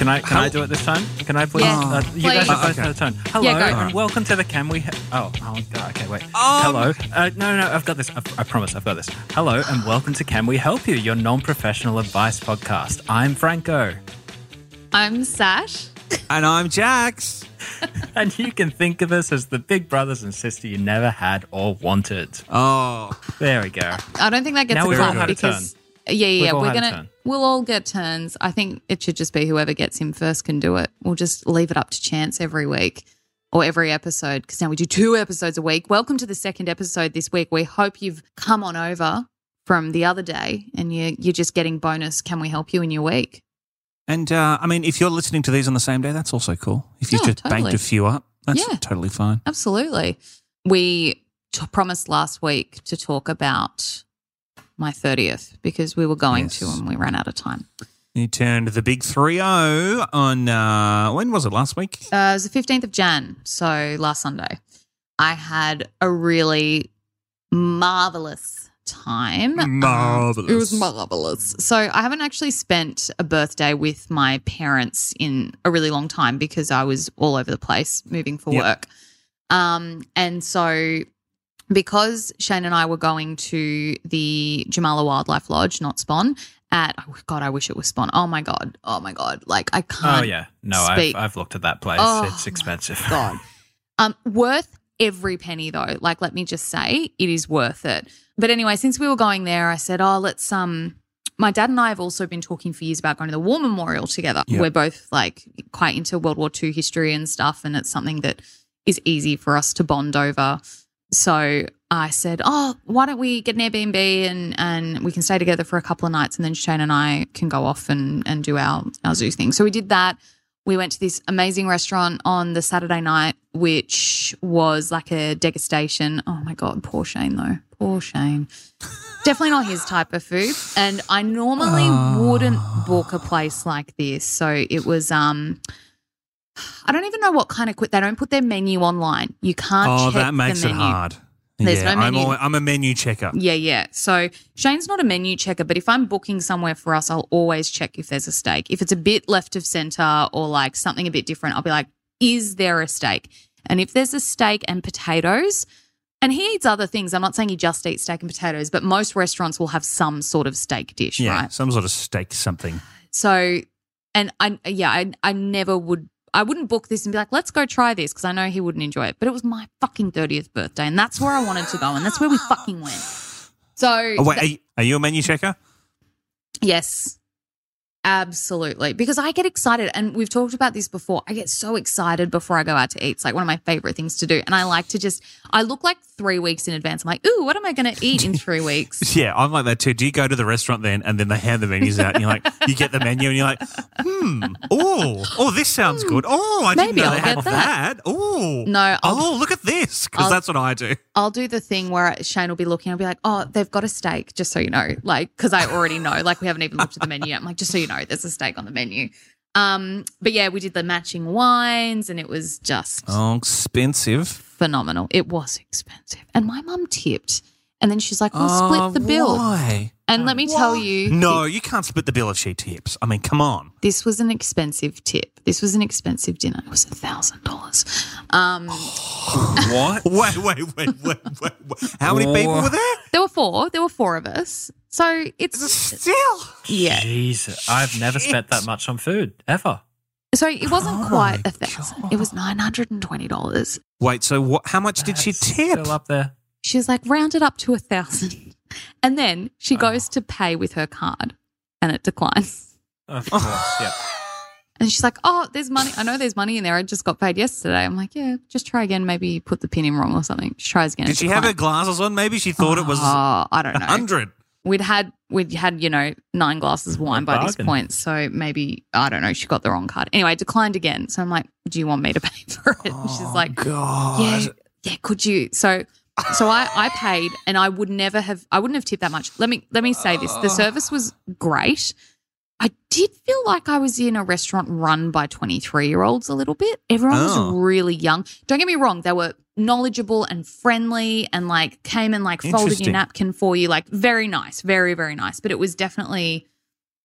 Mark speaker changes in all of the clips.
Speaker 1: Can I can I do it this time? Can I please?
Speaker 2: Yeah,
Speaker 1: uh, you guys
Speaker 2: please.
Speaker 1: are both
Speaker 3: Okay.
Speaker 1: out of turn. Hello
Speaker 2: Yeah, go.
Speaker 1: and welcome to the Can We? Ha- oh, oh, God, okay, wait.
Speaker 3: Um,
Speaker 1: Hello. Uh, no, no, I've got this. I, I promise, I've got this. Hello and welcome to Can We Help You, your non-professional advice podcast. I'm Franco,
Speaker 2: I'm Sash.
Speaker 3: And I'm Jax.
Speaker 1: and you can think of us as the big brothers and sister you never had or wanted.
Speaker 3: Oh,
Speaker 1: There we go.
Speaker 2: I don't think that gets
Speaker 1: Now
Speaker 2: a
Speaker 1: we've all
Speaker 2: clap
Speaker 1: had a
Speaker 2: because yeah, yeah, we're gonna we'll all get turns. I think it should just be whoever gets him first can do it. We'll just leave it up to chance every week or every episode because now we do two episodes a week. Welcome to the second episode this week. We hope you've come on over from the other day and you you're just getting bonus. Can we help you in your week?
Speaker 3: and uh, I mean, if you're listening to these on the same day, that's also cool. If you
Speaker 2: Yeah,
Speaker 3: just
Speaker 2: totally.
Speaker 3: banked a few up, that's
Speaker 2: Yeah.
Speaker 3: totally fine.
Speaker 2: Absolutely. We t- promised last week to talk about my 30th because we were going to and we ran out of time.
Speaker 3: You turned the big 3 0 on, uh, when was it, last week?
Speaker 2: Uh, it was the 15th of Jan, so last Sunday. I had a really marvelous time. Um,
Speaker 3: Marvelous.
Speaker 2: it was marvelous. So I haven't actually spent a birthday with my parents in a really long time because I was all over the place moving for
Speaker 3: Yep.
Speaker 2: work. Um, and so because Shane and I were going to the Jamala Wildlife Lodge, not Spawn, at oh God, I wish it was Spawn. Oh my God. Oh my God. Like I can't
Speaker 1: Oh yeah. No, I've. I've looked at that place.
Speaker 2: Oh,
Speaker 1: it's expensive.
Speaker 2: God. Um, worth every penny though. Like, let me just say, it is worth it. But anyway, since we were going there, I said, "Oh, let's." Um, my dad and I have also been talking for years about going to the War Memorial together.
Speaker 3: Yep.
Speaker 2: We're both like quite into World War II history and stuff, and it's something that is easy for us to bond over. So I said, "Oh, why don't we get an Airbnb and and we can stay together for a couple of nights, and then Shane and I can go off and and do our our zoo thing." So we did that. We went to this amazing restaurant on the Saturday night, which was like a degustation. Oh my god, poor Shane though, poor Shane. Definitely not his type of food. And I normally wouldn't book a place like this. So it was um I don't even know what kind of quit. They don't put their menu online. You can't.
Speaker 3: Oh, that makes it hard.
Speaker 2: There's
Speaker 3: yeah,
Speaker 2: no
Speaker 3: I'm,
Speaker 2: menu.
Speaker 3: I'm a menu checker.
Speaker 2: Yeah, yeah. So Shane's not a menu checker, but if I'm booking somewhere for us, I'll always check if there's a steak. If it's a bit left of center or like something a bit different, I'll be like, is there a steak? And if there's a steak and potatoes, and he eats other things, I'm not saying he just eats steak and potatoes, but most restaurants will have some sort of steak dish,
Speaker 3: Yeah,
Speaker 2: right?
Speaker 3: some sort of steak something.
Speaker 2: So, and I, yeah, I, I never would, I wouldn't book this and be like, let's go try this because I know he wouldn't enjoy it. But it was my fucking 30th birthday and that's where I wanted to go and that's where we fucking went. So,
Speaker 3: Oh, wait, are you, are you a menu checker?
Speaker 2: yes, absolutely. Because I get excited and we've talked about this before. I get so excited before I go out to eat. It's like one of my favorite things to do. And I like to just, I look like three weeks in advance. I'm like, ooh, what am I going to eat in three weeks?
Speaker 3: Yeah, I'm like that too. Do you go to the restaurant then and then they hand the menus out and you're like, you get the menu and you're like, hmm, oh, oh, this sounds good. Oh, I didn't
Speaker 2: Maybe
Speaker 3: know
Speaker 2: I'll
Speaker 3: they had that.
Speaker 2: that.
Speaker 3: Oh,
Speaker 2: No, I'll-
Speaker 3: oh, look at this because that's what I do.
Speaker 2: I'll do the thing where Shane will be looking. I'll be like, "Oh, they've got a steak," just so you know, like because I already know. Like we haven't even looked at the menu. yet. I'm like, just so you know, there's a steak on the menu. Um, but yeah, we did the matching wines, and it was just
Speaker 3: Oh, expensive.
Speaker 2: phenomenal. It was expensive, and my mum tipped, and then she's like, "We'll
Speaker 3: Oh,
Speaker 2: split the bill."
Speaker 3: Why?
Speaker 2: And let me tell you,
Speaker 3: No, you can't split the bill if she tips. I mean, come on.
Speaker 2: this was an expensive tip. This was an expensive dinner. It was a thousand dollars. Um,
Speaker 1: what?
Speaker 3: Wait, wait, wait, wait, wait, wait. How many people were there?
Speaker 2: there were four. There were four of us. So it's
Speaker 3: Still.
Speaker 2: yeah.
Speaker 1: Jesus, I've never spent that much on food ever.
Speaker 2: So it wasn't
Speaker 3: Oh
Speaker 2: quite
Speaker 3: my
Speaker 2: a thousand. It was nine hundred and twenty dollars.
Speaker 3: Wait, so what? How much did she
Speaker 1: That's
Speaker 3: tip?
Speaker 1: Still up there.
Speaker 2: She was like, round it up to a thousand. And then she oh. goes to pay with her card and it declines.
Speaker 1: Of course, yeah.
Speaker 2: And she's like, Oh, there's money. I know there's money in there. I just got paid yesterday. I'm like, Yeah, just try again. Maybe you put the pin in wrong or something. She tries again.
Speaker 3: Did
Speaker 2: it
Speaker 3: she have her
Speaker 2: declines.
Speaker 3: glasses on? Maybe she thought it was
Speaker 2: Oh, I don't
Speaker 3: a
Speaker 2: know.
Speaker 3: hundred.
Speaker 2: We'd had we'd had you know nine glasses of wine by this point, so maybe I don't know. She got the wrong card. Anyway, declined again. So I'm like, "Do you want me to pay for it?" And she's like,
Speaker 3: God.
Speaker 2: yeah, yeah, could you? So, so I, I paid, and I would never have, I wouldn't have tipped that much. Let me, let me say this: the service was great. I did feel like I was in a restaurant run by twenty three year olds a little bit. Everyone
Speaker 3: Oh.
Speaker 2: was really young. Don't get me wrong; they were knowledgeable and friendly, and like came and like folded your napkin for you, like very nice, very very nice. But it was definitely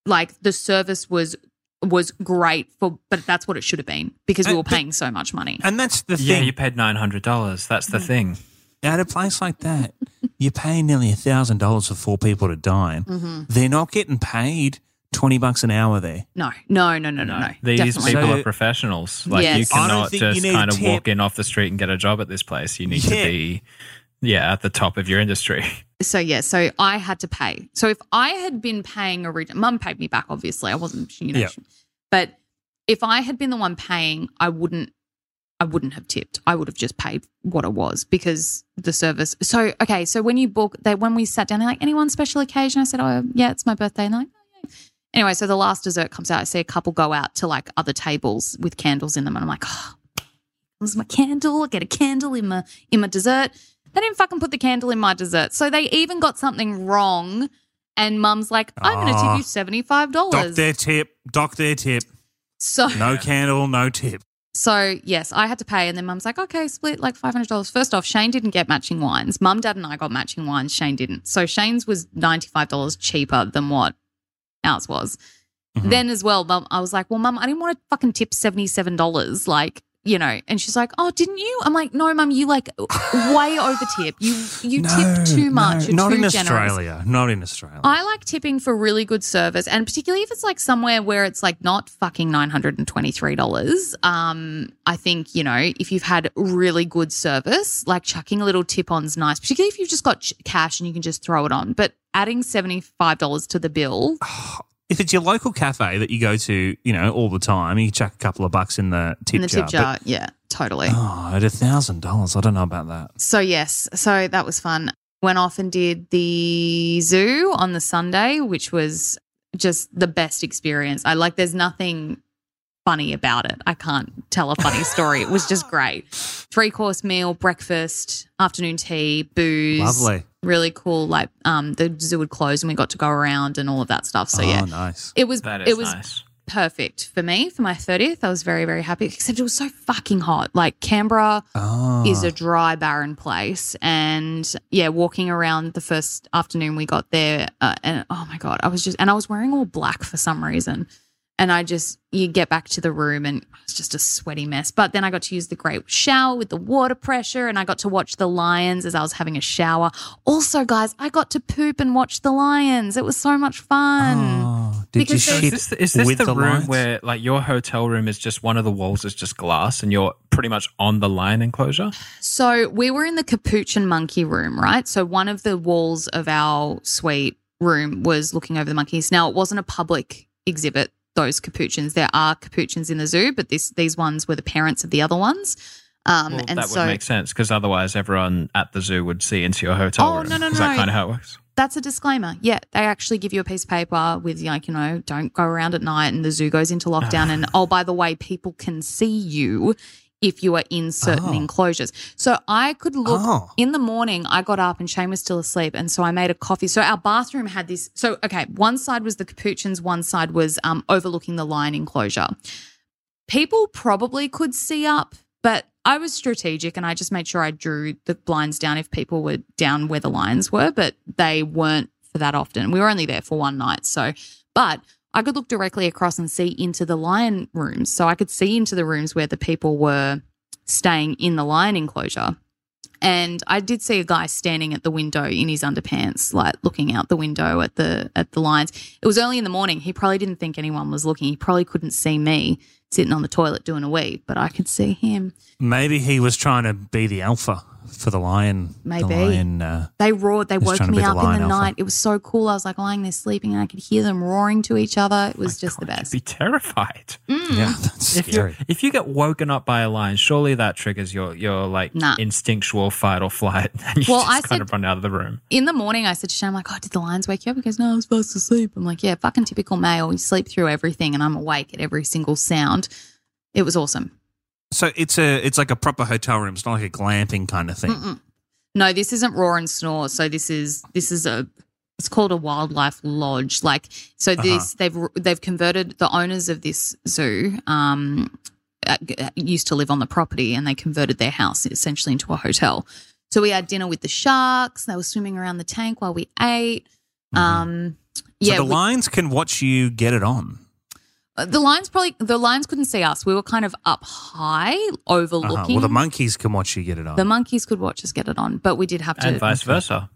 Speaker 2: like the service was was great for, but that's what it should have been because we were
Speaker 3: but-
Speaker 2: paying so much money.
Speaker 3: And that's the
Speaker 1: Yeah, you paid nine hundred dollars. That's the thing.
Speaker 3: At a place like that, you're paying nearly a thousand dollars for four people to dine.
Speaker 2: Mm-hmm.
Speaker 3: They're not getting paid twenty bucks an hour there.
Speaker 2: No, no, no, no, no, no.
Speaker 1: These
Speaker 2: definitely
Speaker 1: people.
Speaker 3: So-
Speaker 1: are professionals. Like
Speaker 2: Yes.
Speaker 1: you
Speaker 2: I
Speaker 3: don't
Speaker 1: cannot
Speaker 3: think you
Speaker 1: just
Speaker 3: need
Speaker 1: kind of
Speaker 3: tip.
Speaker 1: walk in off the street and get a job at this place. You need to be, yeah, at the top of your industry.
Speaker 2: So yeah, so I had to pay. So if I had been paying original, mum paid me back. Obviously, I wasn't, you know,
Speaker 3: Yeah.
Speaker 2: but if I had been the one paying, I wouldn't, I wouldn't have tipped. I would have just paid what it was because the service. So okay, so when you book, they when we sat down, they're like, anyone special occasion? I said, oh yeah, it's my birthday. And they're like, oh, yeah. Anyway, so the last dessert comes out. I see a couple go out to like other tables with candles in them, and I'm like, oh, this is my candle. I get a candle in my in my dessert. They didn't fucking put the candle in my dessert. So they even got something wrong. And mum's like, I'm going to
Speaker 3: Ah.
Speaker 2: tip you $75.
Speaker 3: Dock their tip. Dock their tip.
Speaker 2: so,
Speaker 3: No candle, no tip.
Speaker 2: so yes, I had to pay. And then mum's like, okay, split like $500. First off, Shane didn't get matching wines. Mum, dad, and I got matching wines. Shane didn't. So Shane's was $95 cheaper than what ours was.
Speaker 3: Mhm.
Speaker 2: Then as well, mum, I was like, well, mum, I didn't want to fucking tip $77. Like, you know, and she's like, "Oh, didn't you?" I'm like, "No, mum, you like way over tip. You you tip too much.
Speaker 3: no,
Speaker 2: You're
Speaker 3: not
Speaker 2: too
Speaker 3: in
Speaker 2: generous."
Speaker 3: Australia. Not in Australia.
Speaker 2: I like tipping for really good service, and particularly if it's like somewhere where it's like not fucking nine hundred and twenty three dollars. Um, I think you know if you've had really good service, like chucking a little tip on's nice, particularly if you've just got cash and you can just throw it on. But adding seventy five dollars to the bill,
Speaker 3: if it's your local cafe that you go to, you know, all the time, you chuck a couple of bucks in the tip
Speaker 2: in the
Speaker 3: jar.
Speaker 2: tip jar, yeah, totally.
Speaker 3: Oh, at a thousand dollars, I don't know about that.
Speaker 2: So yes, so that was fun. Went off and did the zoo on the Sunday, which was just the best experience. I like there's nothing funny about it. I can't tell a funny story. It was just great. Three course meal, breakfast, afternoon tea, booze.
Speaker 3: Lovely.
Speaker 2: Really cool. Like um the zoo would close and we got to go around and all of that stuff. So
Speaker 3: oh,
Speaker 2: yeah.
Speaker 3: nice.
Speaker 2: It was
Speaker 1: That is
Speaker 2: it was
Speaker 1: nice.
Speaker 2: perfect for me for my 30th. I was very, very happy. Except it was so fucking hot. Like Canberra
Speaker 3: Oh.
Speaker 2: is a dry, barren place. And yeah, walking around the first afternoon we got there, uh, and oh my God, I was just, and I was wearing all black for some reason. And I just, you get back to the room and it's just a sweaty mess. But then I got to use the great shower with the water pressure and I got to watch the lions as I was having a shower. Also, guys, I got to poop and watch the lions. It was so much fun.
Speaker 3: Oh, did you
Speaker 2: Because
Speaker 1: So
Speaker 3: shit
Speaker 1: is this, is this
Speaker 3: with
Speaker 1: the,
Speaker 3: the
Speaker 1: room
Speaker 3: lions?
Speaker 1: where like your hotel room is just one of the walls is just glass and you're pretty much on the lion enclosure?
Speaker 2: So we were in the capuchin monkey room, right? So one of the walls of our suite room was looking over the monkeys. Now it wasn't a public exhibit, those capuchins. There are capuchins in the zoo, but this these ones were the parents of the other ones. Um,
Speaker 1: Well,
Speaker 2: and
Speaker 1: that
Speaker 2: so
Speaker 1: would make sense because otherwise everyone at the zoo would see into your hotel
Speaker 2: Oh,
Speaker 1: room.
Speaker 2: no, no,
Speaker 1: Is that kind of how it works?
Speaker 2: that's a disclaimer. Yeah, they actually give you a piece of paper with like, you know, don't go around at night and the zoo goes into lockdown and oh by the way, people can see you if you are in certain
Speaker 3: Oh.
Speaker 2: enclosures. So I could look
Speaker 3: Oh.
Speaker 2: in the morning, I got up and Shane was still asleep. And so I made a coffee. So our bathroom had this. So, okay, one side was the capuchins, one side was um, overlooking the lion enclosure. People probably could see up, but I was strategic and I just made sure I drew the blinds down if people were down where the lions were, but they weren't for that often. We were only there for one night. So, but I could look directly across and see into the lion rooms. So I could see into the rooms where the people were staying in the lion enclosure. And I did see a guy standing at the window in his underpants, like looking out the window at the at the lions. It was early in the morning. He probably didn't think anyone was looking. He probably couldn't see me sitting on the toilet doing a wee, but I could see him.
Speaker 3: Maybe he was trying to be the alpha for the lion. the
Speaker 2: Maybe.
Speaker 3: lion, uh,
Speaker 2: They roared. They woke me
Speaker 3: be the
Speaker 2: up in
Speaker 3: lion
Speaker 2: the
Speaker 3: alpha.
Speaker 2: night. It was so cool. I was like lying there sleeping, and I could hear them roaring to each other. It was just the best.
Speaker 1: You'd be terrified.
Speaker 3: yeah, that's
Speaker 1: If you
Speaker 3: scary.
Speaker 1: if you get woken up by a lion, surely that triggers your your like
Speaker 2: Nah.
Speaker 1: instinctual fight or flight, and you
Speaker 2: Well,
Speaker 1: just
Speaker 2: I
Speaker 1: kind
Speaker 2: said-
Speaker 1: of run out of the room.
Speaker 2: in the morning, I said to Shane, I'm like, oh, did the lions wake you up? He goes, no, I was supposed to sleep. I'm like, yeah, fucking typical male. You sleep through everything, and I'm awake at every single sound. It was awesome.
Speaker 3: So it's a it's like a proper hotel room. It's not like a glamping kind of thing.
Speaker 2: Mm-mm. No, this isn't roar and snore. So this is this is a it's called a wildlife lodge. Like so, this they've they've converted the owners of this zoo. Um, uh, used to live on the property, and they converted their house essentially into a hotel. So we had dinner with the sharks. They were swimming around the tank while we ate. Um,
Speaker 3: So
Speaker 2: yeah,
Speaker 3: the
Speaker 2: we-
Speaker 3: lions can watch you get it on.
Speaker 2: Uh, The lions probably the lions couldn't see us. We were kind of up high,
Speaker 3: Uh-huh.
Speaker 2: overlooking.
Speaker 3: Well, the monkeys can watch you get it on.
Speaker 2: The monkeys could watch us get it on, but we did have to.
Speaker 1: And vice versa.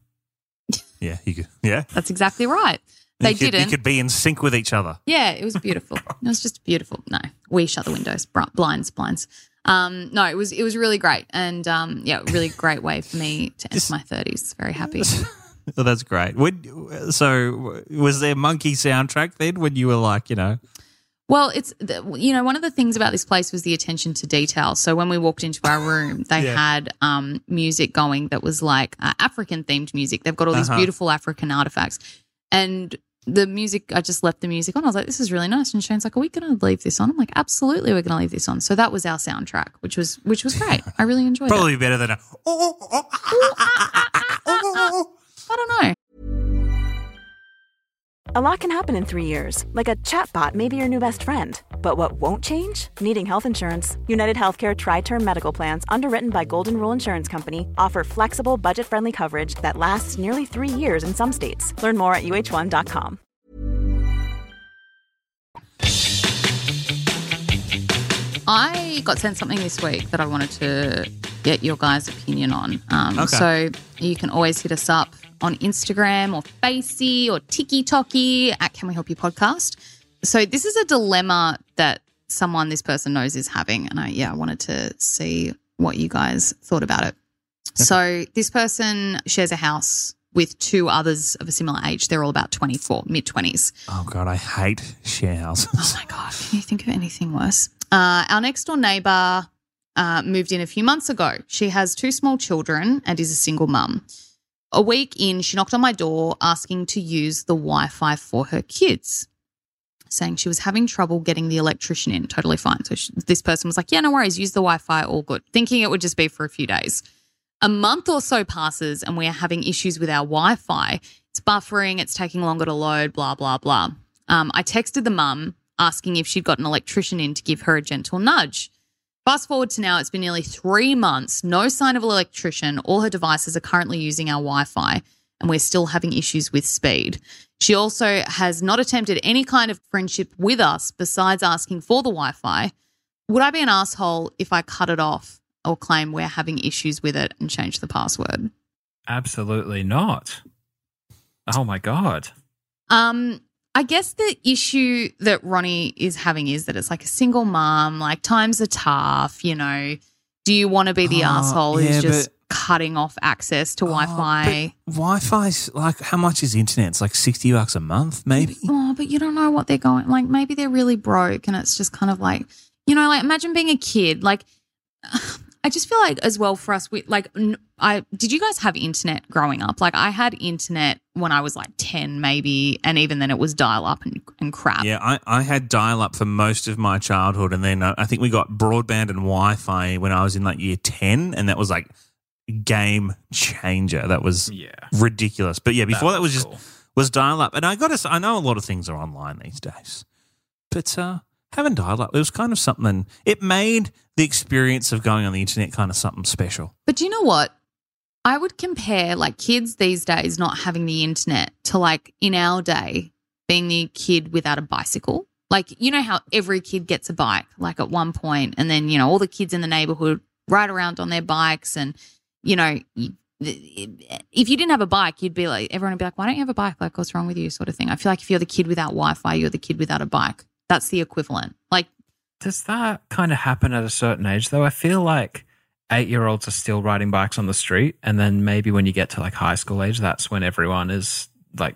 Speaker 3: yeah, you could. Yeah,
Speaker 2: That's exactly right. They
Speaker 3: you could,
Speaker 2: didn't.
Speaker 3: You could be in sync with each other.
Speaker 2: Yeah, it was beautiful. it was just beautiful. No, we shut the windows, blinds, blinds. Um, no, it was it was really great, and um, yeah, really great way for me to enter my thirties. Very happy.
Speaker 3: Well, that's great. When, so, was there monkey soundtrack then when you were like, you know,
Speaker 2: Well, it's you know one of the things about this place was the attention to detail. So when we walked into our room, they
Speaker 3: Yeah.
Speaker 2: had um, music going that was like uh, African themed music. They've got all these
Speaker 3: Uh-huh.
Speaker 2: beautiful African artifacts, and the music. I just left the music on. I was like, "This is really nice." And Shane's like, "Are we going to leave this on?" I'm like, "Absolutely, we're going to leave this on." So that was our soundtrack, which was which was great. I really enjoyed it.
Speaker 3: probably better than a.
Speaker 2: I don't know.
Speaker 4: A lot can happen in three years, like a chatbot may be your new best friend. But what won't change? Needing health insurance. United Healthcare Tri Term Medical Plans, underwritten by Golden Rule Insurance Company, offer flexible, budget friendly coverage that lasts nearly three years in some states. Learn more at uh1.com.
Speaker 2: I got sent something this week that I wanted to get your guys' opinion on. Um,
Speaker 3: Okay.
Speaker 2: So you can always hit us up on Instagram or Facey or TikTok at Can We Help You Podcast. So this is a dilemma that someone this person knows is having, and I yeah I wanted to see what you guys thought about it. So this person shares a house with two others of a similar age. They're all about twenty four, mid twenties.
Speaker 3: Oh, God, I hate share houses.
Speaker 2: Oh my God, can you think of anything worse? Uh, our next door neighbor uh, moved in a few months ago. She has two small children and is a single mum. A week in, she knocked on my door asking to use the Wi Fi for her kids, saying she was having trouble getting the electrician in. Totally fine. So she, this person was like, Yeah, no worries, use the Wi Fi, all good, thinking it would just be for a few days. A month or so passes and we are having issues with our Wi Fi. It's buffering, it's taking longer to load, blah, blah, blah. Um, I texted the mum asking if she'd got an electrician in to give her a gentle nudge. Fast forward to now, it's been nearly three months, no sign of an electrician. All her devices are currently using our Wi Fi, and we're still having issues with speed. She also has not attempted any kind of friendship with us besides asking for the Wi Fi. Would I be an asshole if I cut it off or claim we're having issues with it and change the password?
Speaker 1: Absolutely not. Oh my god.
Speaker 2: Um, I guess the issue that Ronnie is having is that it's like a single mom, like times are tough, you know. Do you want to be the
Speaker 3: Oh,
Speaker 2: asshole
Speaker 3: yeah,
Speaker 2: who's just
Speaker 3: but-
Speaker 2: cutting off access to Wi Fi?
Speaker 3: Oh, Wi Fi's like, how much is internet? It's like 60 bucks a month, maybe?
Speaker 2: Oh, but you don't know what they're going like maybe they're really broke and it's just kind of like you know, like imagine being a kid, like I just feel like as well for us, we like n- I did you guys have internet growing up? Like I had internet when I was like ten, maybe, and even then it was dial up and, and crap.
Speaker 3: Yeah, I, I had dial up for most of my childhood, and then uh, I think we got broadband and Wi Fi when I was in like year 10, and that was like game changer. That was
Speaker 1: Yeah.
Speaker 3: ridiculous. But yeah, before that, was just
Speaker 1: cool.
Speaker 3: was dial up, and I got to. I know a lot of things are online these days, but uh, having dial up, it was kind of something. It made the experience of going on the internet kind of something special.
Speaker 2: But do you know what? I would compare like kids these days not having the internet to like in our day being the kid without a bicycle. Like, you know how every kid gets a bike, like at one point, and then, you know, all the kids in the neighborhood ride around on their bikes. And, you know, if you didn't have a bike, you'd be like, everyone would be like, why don't you have a bike? Like, what's wrong with you? Sort of thing. I feel like if you're the kid without Wi Fi, you're the kid without a bike. That's the equivalent. Like,
Speaker 1: does that kind of happen at a certain age though? I feel like eight year olds are still riding bikes on the street, and then maybe when you get to like high school age, that's when everyone is like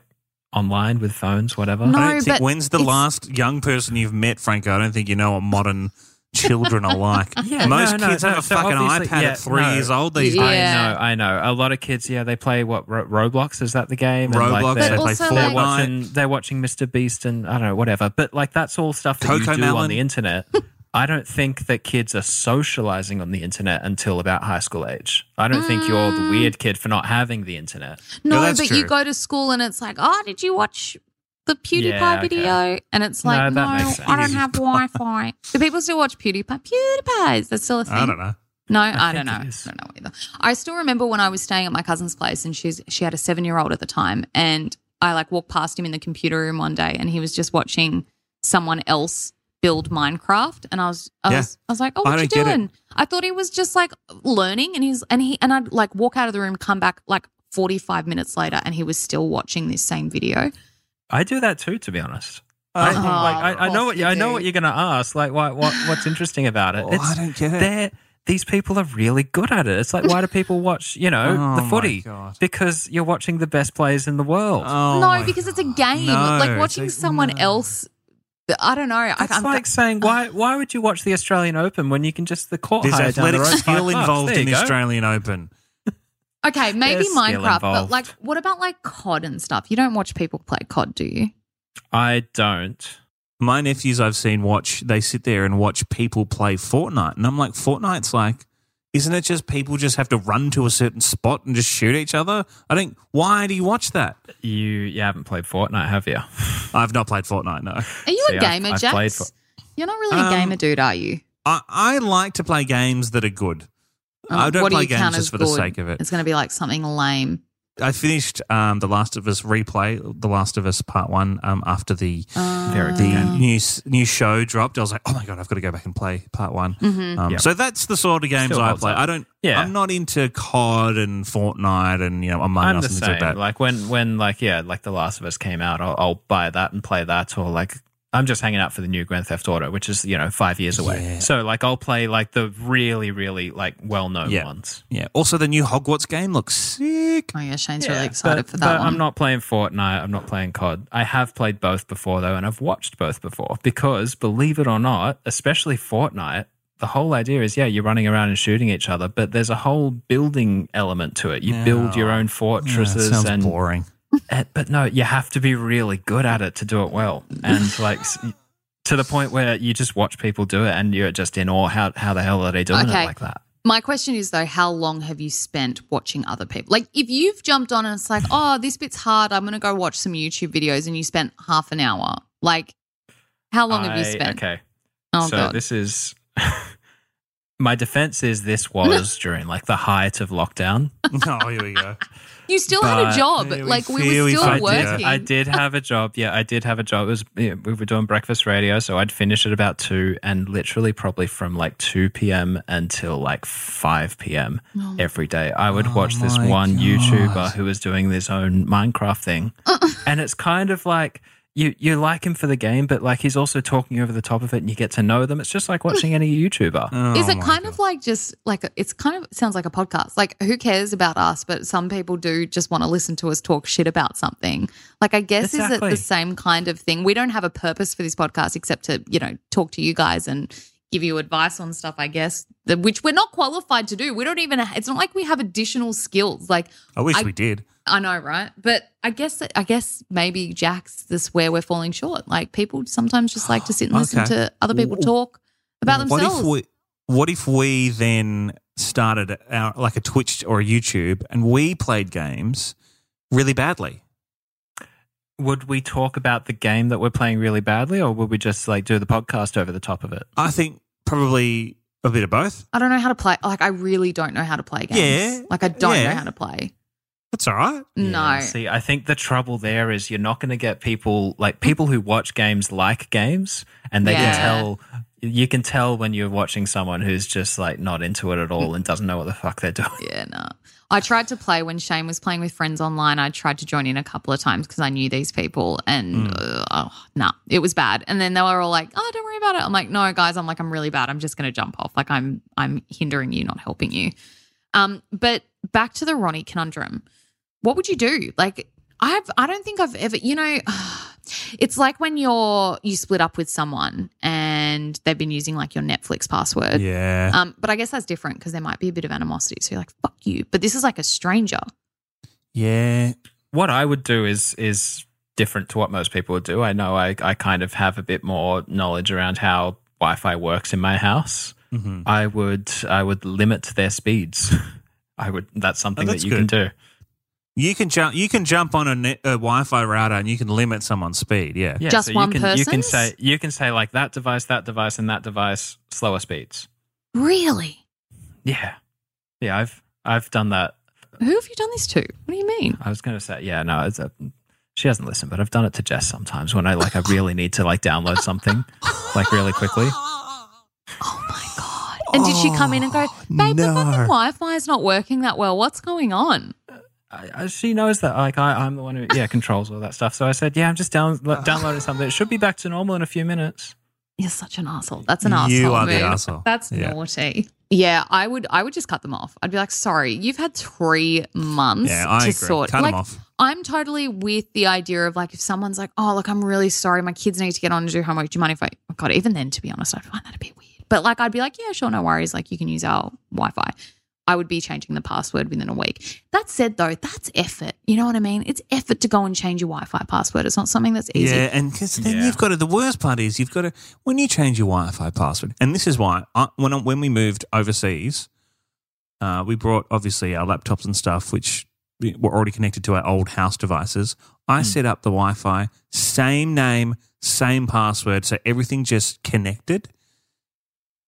Speaker 1: online with phones, whatever.
Speaker 2: No,
Speaker 3: I don't think
Speaker 2: but
Speaker 3: when's the last young person you've met, Franco? I don't think you know a modern children are like.
Speaker 1: Yeah,
Speaker 3: Most
Speaker 1: no, no,
Speaker 3: kids
Speaker 1: no,
Speaker 3: have a
Speaker 1: so
Speaker 3: fucking iPad
Speaker 1: yeah,
Speaker 3: at three
Speaker 1: no.
Speaker 3: years old these
Speaker 2: Yeah.
Speaker 3: days.
Speaker 1: I know, I know. A lot of kids, yeah, they play what Ro- Roblox is that the game? And,
Speaker 3: Roblox,
Speaker 1: like,
Speaker 3: they
Speaker 1: they're,
Speaker 2: But
Speaker 3: play
Speaker 2: also,
Speaker 1: they're
Speaker 2: like-
Speaker 3: Fortnite.
Speaker 1: watching, they're watching Mr. Beast and I don't know, whatever. But like that's all stuff that you do
Speaker 3: Melon.
Speaker 1: on the internet. I don't think that kids are socializing on the internet until about high school age. I don't think you're
Speaker 2: Mm.
Speaker 1: the weird kid for not having the internet.
Speaker 2: No,
Speaker 3: that's
Speaker 2: but you go to school and it's like, oh, did you watch the PewDiePie
Speaker 1: Yeah, okay.
Speaker 2: video? And it's like, no,
Speaker 1: makes
Speaker 2: I don't have Wi Fi. Do people still watch PewDiePie? PewDiePie, is that still a thing?
Speaker 3: I don't know.
Speaker 2: No, I,
Speaker 1: think
Speaker 2: don't know. I don't know either. I still remember when I was staying at my cousin's place and she's she had a seven year old at the time, and I like walked past him in the computer room one day, and he was just watching someone else build Minecraft, and I was I
Speaker 3: Yeah.
Speaker 2: was I was like, oh,
Speaker 3: I
Speaker 2: what you doing? I thought he was just like learning, and he's and he and I'd like walk out of the room, come back like forty five minutes later, and he was still watching this same video.
Speaker 1: I do that too, to be honest.
Speaker 3: Uh,
Speaker 1: I,
Speaker 2: Oh,
Speaker 1: like, I, I know what
Speaker 2: you
Speaker 1: I know
Speaker 2: do.
Speaker 1: what you're going to ask. Like, what, what what's interesting about it?
Speaker 3: Oh, I don't get it.
Speaker 1: They're these people are really good at it. It's like, why do people watch? You know,
Speaker 3: Oh
Speaker 1: the footy because you're watching the best players in the world.
Speaker 3: Oh
Speaker 2: no,
Speaker 3: my
Speaker 2: because it's a game.
Speaker 3: No,
Speaker 2: like watching
Speaker 3: a-
Speaker 2: someone
Speaker 3: no.
Speaker 2: else. I don't know. I,
Speaker 1: That's
Speaker 2: I'm,
Speaker 1: like saying why why would you watch the Australian Open when you can just the court
Speaker 3: There's
Speaker 1: hire down the
Speaker 3: athletic skill involved in the. Australian Open.
Speaker 2: Okay, maybe
Speaker 1: There's skill
Speaker 2: Minecraft, but like, what about like COD and stuff? You don't watch people play COD, do you?
Speaker 1: I don't.
Speaker 3: My nephews I've seen watch, they sit there and watch people play Fortnite. And I'm like, Fortnite's like, isn't it just people just have to run to a certain spot and just shoot each other? I think, why do you watch that?
Speaker 1: You you haven't played Fortnite, have you?
Speaker 3: I've not played Fortnite, no.
Speaker 2: Are you
Speaker 1: See,
Speaker 2: a
Speaker 1: I've-
Speaker 2: gamer,
Speaker 1: I've
Speaker 2: Jax?
Speaker 1: played for-
Speaker 2: You're not really a
Speaker 3: Um,
Speaker 2: gamer dude, are you?
Speaker 3: I, I like to play games that are good. I
Speaker 2: Um,
Speaker 3: don't
Speaker 2: what do
Speaker 3: play
Speaker 2: you
Speaker 3: games
Speaker 2: count
Speaker 3: just
Speaker 2: as
Speaker 3: for the sake of it.
Speaker 2: It's going to be like something lame.
Speaker 3: I finished um, The Last of Us replay, The Last of Us Part 1, um, after the
Speaker 2: Uh,
Speaker 3: the new new show dropped. I was like, oh my god, I've got to go back and play part one.
Speaker 2: Mhm.
Speaker 3: Um,
Speaker 1: Yep.
Speaker 3: So that's the sort of games
Speaker 1: Still
Speaker 3: I play.
Speaker 1: up.
Speaker 3: I don't.
Speaker 1: Yeah.
Speaker 3: I'm not into COD and Fortnite and you know Among
Speaker 1: I'm
Speaker 3: Us
Speaker 1: the
Speaker 3: and things
Speaker 1: same.
Speaker 3: like that.
Speaker 1: Like when when like yeah, like The Last of Us came out, I'll, I'll buy that and play that, or like I'm just hanging out for the new Grand Theft Auto, which is you know five years away.
Speaker 3: Yeah.
Speaker 1: So like I'll play like the really really like well known
Speaker 3: Yeah.
Speaker 1: ones.
Speaker 3: yeah. Also, the new Hogwarts game looks sick.
Speaker 2: Oh yeah, Shane's
Speaker 1: Yeah,
Speaker 2: really excited
Speaker 1: but-
Speaker 2: for that
Speaker 1: but
Speaker 2: one.
Speaker 1: I'm not playing Fortnite. I'm not playing COD. I have played both before though, and I've watched both before because, believe it or not, especially Fortnite, the whole idea is yeah, you're running around and shooting each other, but there's a whole building element to it. You build your own
Speaker 3: Yeah,
Speaker 1: fortresses
Speaker 3: sounds
Speaker 1: and
Speaker 3: boring.
Speaker 1: Uh, but no, you have to be really good at it to do it well, and like to the point where you just watch people do it, and you're just in awe. How how the hell are they doing
Speaker 2: Okay.
Speaker 1: it like that?
Speaker 2: My question is though, how long have you spent watching other people? Like, if you've jumped on and it's like, oh, this bit's hard, I'm going to go watch some YouTube videos, and you spent half an hour. Like, how long have you spent?
Speaker 1: Okay,
Speaker 2: Oh
Speaker 1: so
Speaker 2: god.
Speaker 1: this is my defense is this was during like the height of lockdown.
Speaker 3: oh, here we go.
Speaker 2: You still had a job.
Speaker 3: We
Speaker 2: like we were still
Speaker 1: I
Speaker 2: working.
Speaker 1: did, I did have a job. Yeah, I did have a job. It was yeah, we were doing breakfast radio, so I'd finish at about two, and literally probably from like two p.m. until like five p.m.
Speaker 2: Oh.
Speaker 1: every day. I would
Speaker 3: Oh
Speaker 1: watch this one
Speaker 3: God.
Speaker 1: YouTuber who was doing his own Minecraft thing, uh-uh. and it's kind of like. You, you like him for the game, but like he's also talking over the top of it, and you get to know them. It's just like watching any YouTuber.
Speaker 3: Oh
Speaker 2: Is it kind
Speaker 3: God.
Speaker 2: of like just like it's kind of sounds like a podcast? Like who cares about us? But some people do just want to listen to us talk shit about something. Like I guess is it the same kind of thing? We don't have a purpose for this podcast except to you know talk to you guys and give you advice on stuff. I guess which we're not qualified to do. We don't even. It's not like we have additional skills. Like
Speaker 3: I wish
Speaker 2: I-
Speaker 3: we did.
Speaker 2: I know, right? But I guess I guess maybe Jax this where we're falling short. Like people sometimes just like to sit and listen
Speaker 3: Okay.
Speaker 2: to other people talk about
Speaker 3: What
Speaker 2: themselves.
Speaker 3: if we? What if we then started our like a Twitch or a YouTube and we played games really badly?
Speaker 1: Would we talk about the game that we're playing really badly, or would we just like do the podcast over the top of it?
Speaker 3: I think probably a bit of both.
Speaker 2: I don't know how to play. Like, I really don't know how to play games.
Speaker 3: Yeah,
Speaker 2: Like, I don't
Speaker 3: yeah.
Speaker 2: know how to play.
Speaker 3: That's all right.
Speaker 2: No.
Speaker 1: Yeah, See, I think the trouble there is you're not going to get people like people who watch games like games and they
Speaker 2: Yeah.
Speaker 1: can tell you can tell when you're watching someone who's just like not into it at all and doesn't know what the fuck they're doing.
Speaker 2: Yeah, no. I tried to play when Shane was playing with friends online. I tried to join in a couple of times because I knew these people, and uh, oh, nah, it was bad. And then they were all like, "Oh, don't worry about it." I'm like, "No, guys, I'm like, I'm really bad. I'm just going to jump off. Like, I'm, I'm hindering you, not helping you." Um, but back to the Ronnie conundrum. What would you do? Like, I've, I don't think I've ever, you know, it's like when you're you split up with someone and they've been using like your Netflix password.
Speaker 3: Yeah.
Speaker 2: Um, but I guess that's different because there might be a bit of animosity. So you're like, fuck you. But this is like a stranger.
Speaker 3: yeah.
Speaker 1: What I would do is is different to what most people would do. I know I, I kind of have a bit more knowledge around how Wi-Fi works in my house.
Speaker 3: Mhm.
Speaker 1: I would I would limit their speeds. I would. That's something
Speaker 3: Oh, that's
Speaker 1: that you can do.
Speaker 3: You can jump. You can jump on a, net, a Wi-Fi router and you can limit someone's speed. Yeah.
Speaker 1: Yeah,
Speaker 2: Just
Speaker 1: so
Speaker 2: one
Speaker 1: you can, You can say you can say like that device, that device, and that device slower speeds.
Speaker 2: Really?
Speaker 1: Yeah, yeah. I've I've done that.
Speaker 2: Who have you done this to? What do you mean?
Speaker 1: I was going to say yeah. No, it's a, she hasn't listened, but I've done it to Jess sometimes when I like I really need to like download something like really quickly.
Speaker 2: Oh my God. And did she come in and go, babe, the fucking Wi Fi is not working that well. What's going on?
Speaker 1: I, I, she knows that like I, I'm the one who yeah controls all that stuff. So I said yeah, I'm just down, downloading something. It should be back to normal in a few minutes.
Speaker 2: You're such an asshole. That's an arsehole.
Speaker 3: You
Speaker 2: asshole.
Speaker 3: are the asshole.
Speaker 2: That's
Speaker 3: Yeah.
Speaker 2: naughty. Yeah, I would. I would just cut them off. I'd be like, "Sorry, you've had three months
Speaker 3: Yeah, I
Speaker 2: to
Speaker 3: agree.
Speaker 2: sort."
Speaker 3: Cut 'em
Speaker 2: like,
Speaker 3: off.
Speaker 2: I'm totally with the idea of like if someone's like, "Oh, look, I'm really sorry, my kids need to get on and do homework. Do you mind if I?" Oh God, even then, to be honest, I'd find that a bit weird. But like, I'd be like, "Yeah, sure, no worries. Like, you can use our Wi-Fi." I would be changing the password within a week. That said, though, that's effort. You know what I mean? It's effort to go and change your Wi-Fi password. It's not something that's easy.
Speaker 3: Yeah, and because then
Speaker 1: Yeah.
Speaker 3: you've got to. The worst part is you've got to when you change your Wi-Fi password, and this is why I, when I, when we moved overseas, uh, we brought obviously our laptops and stuff, which were already connected to our old house devices. I set up the Wi-Fi, same name, same password, so everything just connected,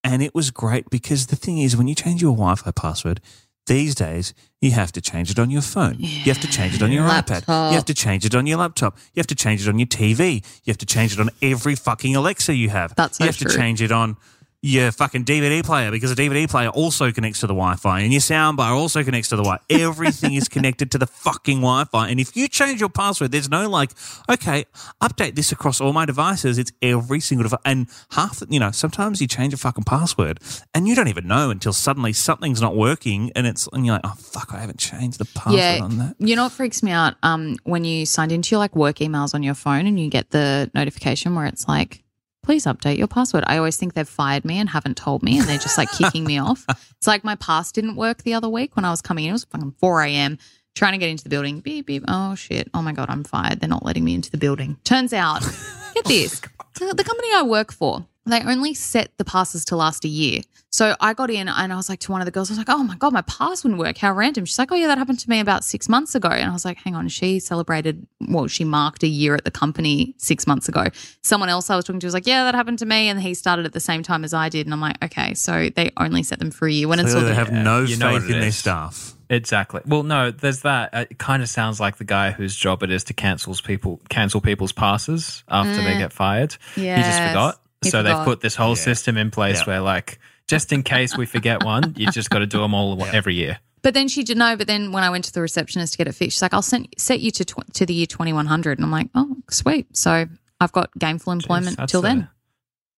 Speaker 3: and it was great because the thing is, when you change your Wi-Fi password. These days, you have to change it on your phone. You have to change it on your iPad. You have to change it on your laptop. You have to change it on your TV. You have to change it on every fucking Alexa you have.
Speaker 2: That's so
Speaker 3: you have to change it on your fucking DVD player because a DVD player also connects to the Wi-Fi and your soundbar also connects to the Wi. Everything is connected to the fucking Wi-Fi. And if you change your password, there's no like, okay, update this across all my devices. It's every single device. And half, you know, sometimes you change a fucking password and you don't even know until suddenly something's not working and it's and you're like, oh fuck, I haven't changed the password
Speaker 2: yeah,
Speaker 3: on that.
Speaker 2: You know what freaks me out? Um, when you signed into your like work emails on your phone and you get the notification where it's like, please update your password. I always think they've fired me and haven't told me and they're just like kicking me off. It's like my pass didn't work the other week when I was coming in. It was fucking 4 a.m. trying to get into the building. Beep, beep. Oh shit. Oh my God, I'm fired. They're not letting me into the building. Turns out, get this. Oh the the company I work for, they only set the passes to last a year. So I got in and I was like to one of the girls, I was like, oh my God, my pass wouldn't work. How random. She's like, oh yeah, that happened to me about six months ago. And I was like, hang on, she celebrated, well, she marked a year at the company six months ago. Someone else I was talking to was like, yeah, that happened to me. And he started at the same time as I did. And I'm like, okay, so they only set them for a year when it's all
Speaker 3: Clearly they have no
Speaker 1: you know
Speaker 3: faith
Speaker 1: what it
Speaker 3: in their
Speaker 1: is.
Speaker 3: staff.
Speaker 1: Exactly. Well, no, there's that. It kind of sounds like the guy whose job it is to cancels people cancel people's passes after they mm. get fired. Yeah, he just forgot.
Speaker 2: He
Speaker 1: so
Speaker 2: forgot.
Speaker 1: they've put this whole
Speaker 3: Yeah.
Speaker 1: system in place
Speaker 3: Yeah.
Speaker 1: where, like, just in case we forget one, you just got to do them all every year.
Speaker 2: But then she did know. But then when I went to the receptionist to get it fixed, she's like, "I'll send, set you to tw- to the year 2100." And I'm like, "Oh, sweet." So I've got gainful employment
Speaker 1: that's
Speaker 2: till
Speaker 1: a-
Speaker 2: then.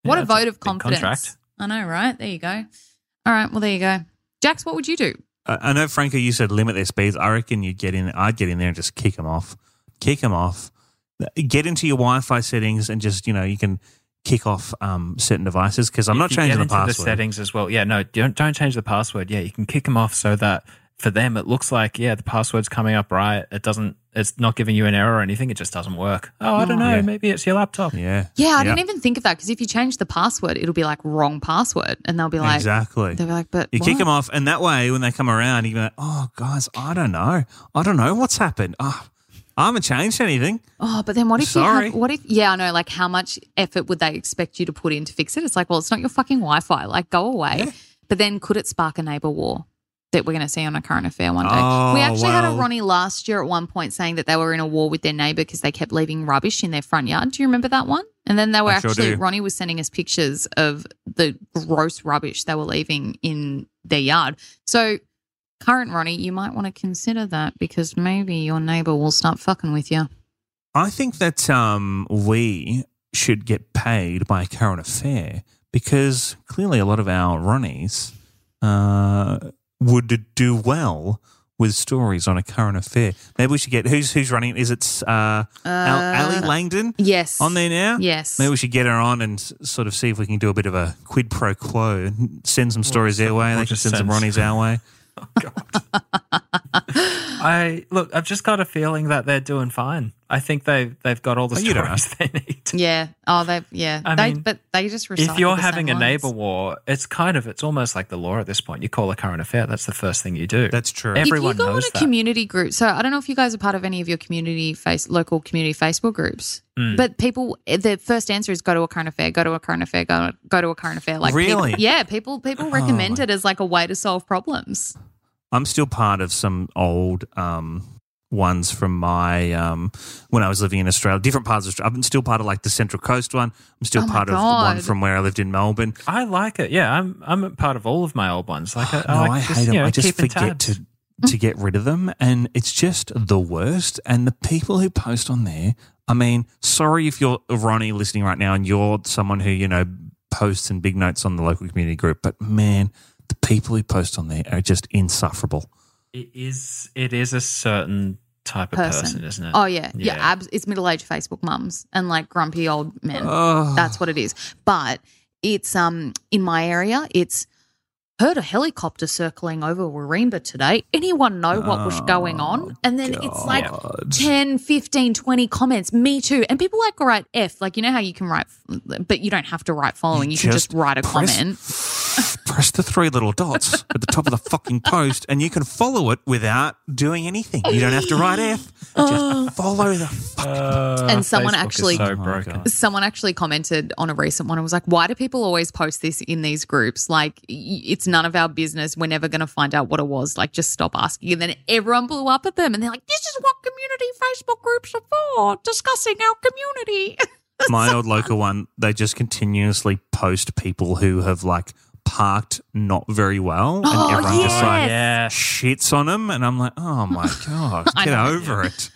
Speaker 1: Yeah,
Speaker 2: what a
Speaker 1: that's
Speaker 2: vote of confidence!
Speaker 1: contract.
Speaker 2: I know, right? There you go. All right, well, there you go. Jax, what would you do?
Speaker 3: I I know, Franco, you said limit their speeds. I reckon you'd get in. I'd get in there and just kick them off. Kick them off. Get into your Wi-Fi settings and just you know you can kick off um, certain devices because I'm
Speaker 1: If
Speaker 3: not
Speaker 1: you
Speaker 3: changing
Speaker 1: get
Speaker 3: the
Speaker 1: into
Speaker 3: password.
Speaker 1: The settings as well. Yeah, no, don't don't change the password. Yeah, you can kick them off so that for them it looks like yeah the password's coming up right. It doesn't. It's not giving you an error or anything. It just doesn't work. Oh, I don't know.
Speaker 3: Yeah.
Speaker 1: Maybe it's your laptop.
Speaker 3: Yeah,
Speaker 2: Yeah, I
Speaker 3: Yeah.
Speaker 2: didn't even think of that because if you change the password, it'll be like wrong password, and they'll be like,
Speaker 3: exactly.
Speaker 2: they'll be like, but
Speaker 3: You kick them off, and that way, when they come around, you go, "Oh, guys, I don't know. I don't know what's happened. Oh, I haven't changed anything."
Speaker 2: Oh, but then what if
Speaker 3: Sorry.
Speaker 2: you have, what if yeah, I know like how much effort would they expect you to put in to fix it? It's like, well, it's not your fucking Wi-Fi. Like go away. But then could it spark a neighbor war that we're going to see on a current affair one day?
Speaker 3: Oh,
Speaker 2: we actually had a. Ronnie last year at one point saying that they were in a war with their neighbor because they kept leaving rubbish in their front yard. Do you remember that one? And then they were
Speaker 3: I
Speaker 2: actually
Speaker 3: do.
Speaker 2: Ronnie was sending us pictures of the gross rubbish they were leaving in their yard. So, current Ronnie, you might want to consider that because maybe your neighbor will start fucking with you.
Speaker 3: I think that um, we should get paid by current affair because clearly a lot of our Ronnies uh, would do well with stories on a current affair. Maybe we should get who's who's running. Is it uh, Al- Ali Langdon
Speaker 2: Yes.
Speaker 3: on there now?
Speaker 2: Yes.
Speaker 3: Maybe we should get her on and s- sort of see if we can do a bit of a quid pro quo and send some stories their way.
Speaker 1: or
Speaker 3: They can
Speaker 1: just
Speaker 3: send some Ronnies our way. oh, God.
Speaker 1: I look. I've just got a feeling that they're doing fine. I think they they've got all the
Speaker 3: Oh,
Speaker 1: stories they need.
Speaker 2: Yeah. Oh, they. Yeah.
Speaker 1: I
Speaker 2: they.
Speaker 1: mean,
Speaker 2: but they just.
Speaker 1: If you're having a
Speaker 2: same
Speaker 1: neighbor war, it's kind of it's almost like the law at this point. You call a current affair. That's the first thing you do.
Speaker 3: That's true.
Speaker 1: Everyone
Speaker 2: if you go
Speaker 1: knows
Speaker 2: on a
Speaker 1: that.
Speaker 2: community group, so I don't know if you guys are part of any of your community face local community Facebook groups,
Speaker 1: Mm.
Speaker 2: but people the first answer is go to a current affair, go to a current affair, go go to a current affair. Like people-
Speaker 3: Really?
Speaker 2: yeah, people people recommend it as like a way to solve problems.
Speaker 3: I'm still part of some old um, ones from my um, when I was living in Australia, different parts of Australia. I'm still part of like the Central Coast one. I'm still
Speaker 2: Oh my
Speaker 3: part of the one from where I lived in Melbourne.
Speaker 1: I like it. Yeah, I'm I'm part of all of my old ones. Like I,
Speaker 3: no,
Speaker 1: I,
Speaker 3: I, hate
Speaker 1: just,
Speaker 3: them.
Speaker 1: you know,
Speaker 3: I just forget
Speaker 1: tabs.
Speaker 3: to to get rid of them, and it's just the worst. And the people who post on there, I mean, sorry if you're Ronnie listening right now, and you're someone who you know posts and big notes on the local community group, but man, the people who post on there are just insufferable.
Speaker 1: It is it is a certain type of
Speaker 2: Person.
Speaker 1: person, isn't it?
Speaker 2: Oh yeah, yeah.
Speaker 1: Yeah.
Speaker 2: abs- it's middle aged Facebook mums and like grumpy old men.
Speaker 3: Oh.
Speaker 2: That's what it is. But it's um in my area. It's heard a helicopter circling over Warringah today. Anyone know what was going on? And then it's like
Speaker 3: Oh,
Speaker 2: 10, 15, 20 comments. Me too. And people like write F. Like you know how you can write, but you don't have to write following. You, can just write a
Speaker 3: press-
Speaker 2: comment.
Speaker 3: Press the three little dots at the top of the fucking post, and you can follow it without doing anything. You don't have to write F. Just follow the. Fuck.
Speaker 1: Uh,
Speaker 2: And someone
Speaker 1: Facebook is
Speaker 2: actually-
Speaker 1: so
Speaker 3: Oh
Speaker 1: broken.
Speaker 2: Someone actually commented on a recent one and was like, Why do people always post this in these groups? Like, it's none of our business. We're never going to find out what it was. Like, just stop asking. And then everyone blew up at them and they're like, This is what community Facebook groups are for, discussing our community.
Speaker 3: My old local one, they just continuously post people who have like parked not very well, and
Speaker 2: Oh,
Speaker 3: everyone just like
Speaker 1: yeah,
Speaker 3: shits on them, and I'm like, oh my god, get
Speaker 2: know.
Speaker 3: over it.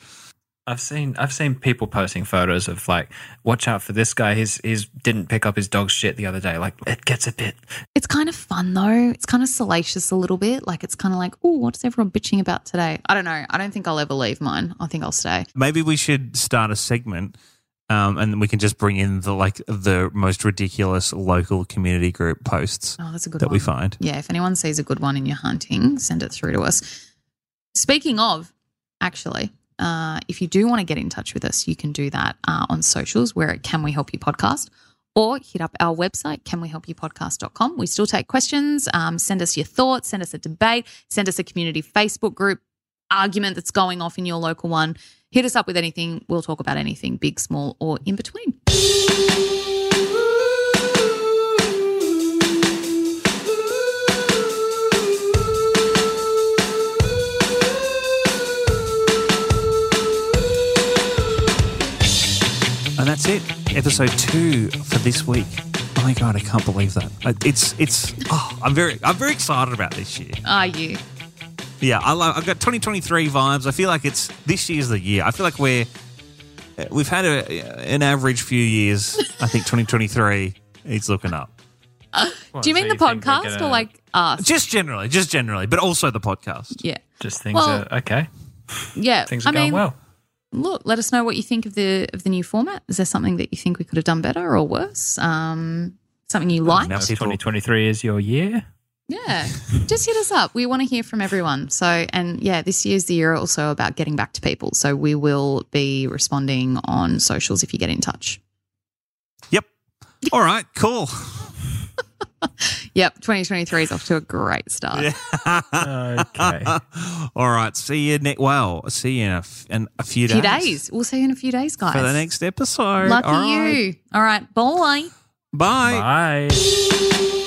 Speaker 1: I've seen I've seen people posting photos of like, watch out for this guy. He's he's didn't pick up his dog's shit the other day. Like it gets a bit.
Speaker 2: It's kind of fun though. It's kind of salacious a little bit. Like, it's kind of like, Oh, what's everyone bitching about today? I don't know. I don't think I'll ever leave mine. I think I'll stay.
Speaker 3: Maybe we should start a segment. Um, and we can just bring in the like the most ridiculous local community group posts
Speaker 2: Oh, that's a good
Speaker 3: that
Speaker 2: one.
Speaker 3: we find.
Speaker 2: Yeah, if anyone sees a good one in your hunting, send it through to us. Speaking of, actually, uh, if you do want to get in touch with us, you can do that uh, on socials. We're at Can We Help You Podcast or hit up our website, canwehelpyoupodcast.com. We still take questions. Um, send us your thoughts, send us a debate, send us a community Facebook group argument that's going off in your local one. Hit us up with anything. We'll talk about anything, big, small, or in between.
Speaker 3: And that's it. Episode two for this week. Oh my god, I can't believe that. It's it's. Oh, I'm very I'm very excited about this year.
Speaker 2: Are you?
Speaker 3: Yeah, I love, I've got 2023 vibes. I feel like it's this year's the year. I feel like we're uh, we've had a, an average few years. I think 2023 it's looking up.
Speaker 1: What,
Speaker 2: Do you
Speaker 1: so
Speaker 2: mean the
Speaker 1: think we're
Speaker 2: podcast
Speaker 1: gonna-
Speaker 2: or like us?
Speaker 3: Just generally, just generally, but also the podcast.
Speaker 2: Yeah.
Speaker 1: just things
Speaker 2: Well,
Speaker 1: are okay?
Speaker 2: Yeah.
Speaker 1: Things are
Speaker 2: I
Speaker 1: going
Speaker 2: mean,
Speaker 1: well.
Speaker 2: look, let us know what you think of the of the new format. Is there something that you think we could have done better or worse? Um, something you like?
Speaker 3: Now
Speaker 1: 2023 is your year.
Speaker 2: Yeah, just hit us up. We want to hear from everyone. So, and yeah, this year's the year also about getting back to people. So we will be responding on socials if you get in touch.
Speaker 3: Yep. All right. Cool.
Speaker 2: Yep, 2023 is off to a great start.
Speaker 1: Okay.
Speaker 3: All right. See you next. Well, see you in a, f- in a few
Speaker 2: A few
Speaker 3: days.
Speaker 2: days. We'll see you in a few days, guys.
Speaker 3: for the next episode.
Speaker 2: Lucky
Speaker 3: All right.
Speaker 2: you. All right, bye.
Speaker 3: Bye.
Speaker 1: Bye.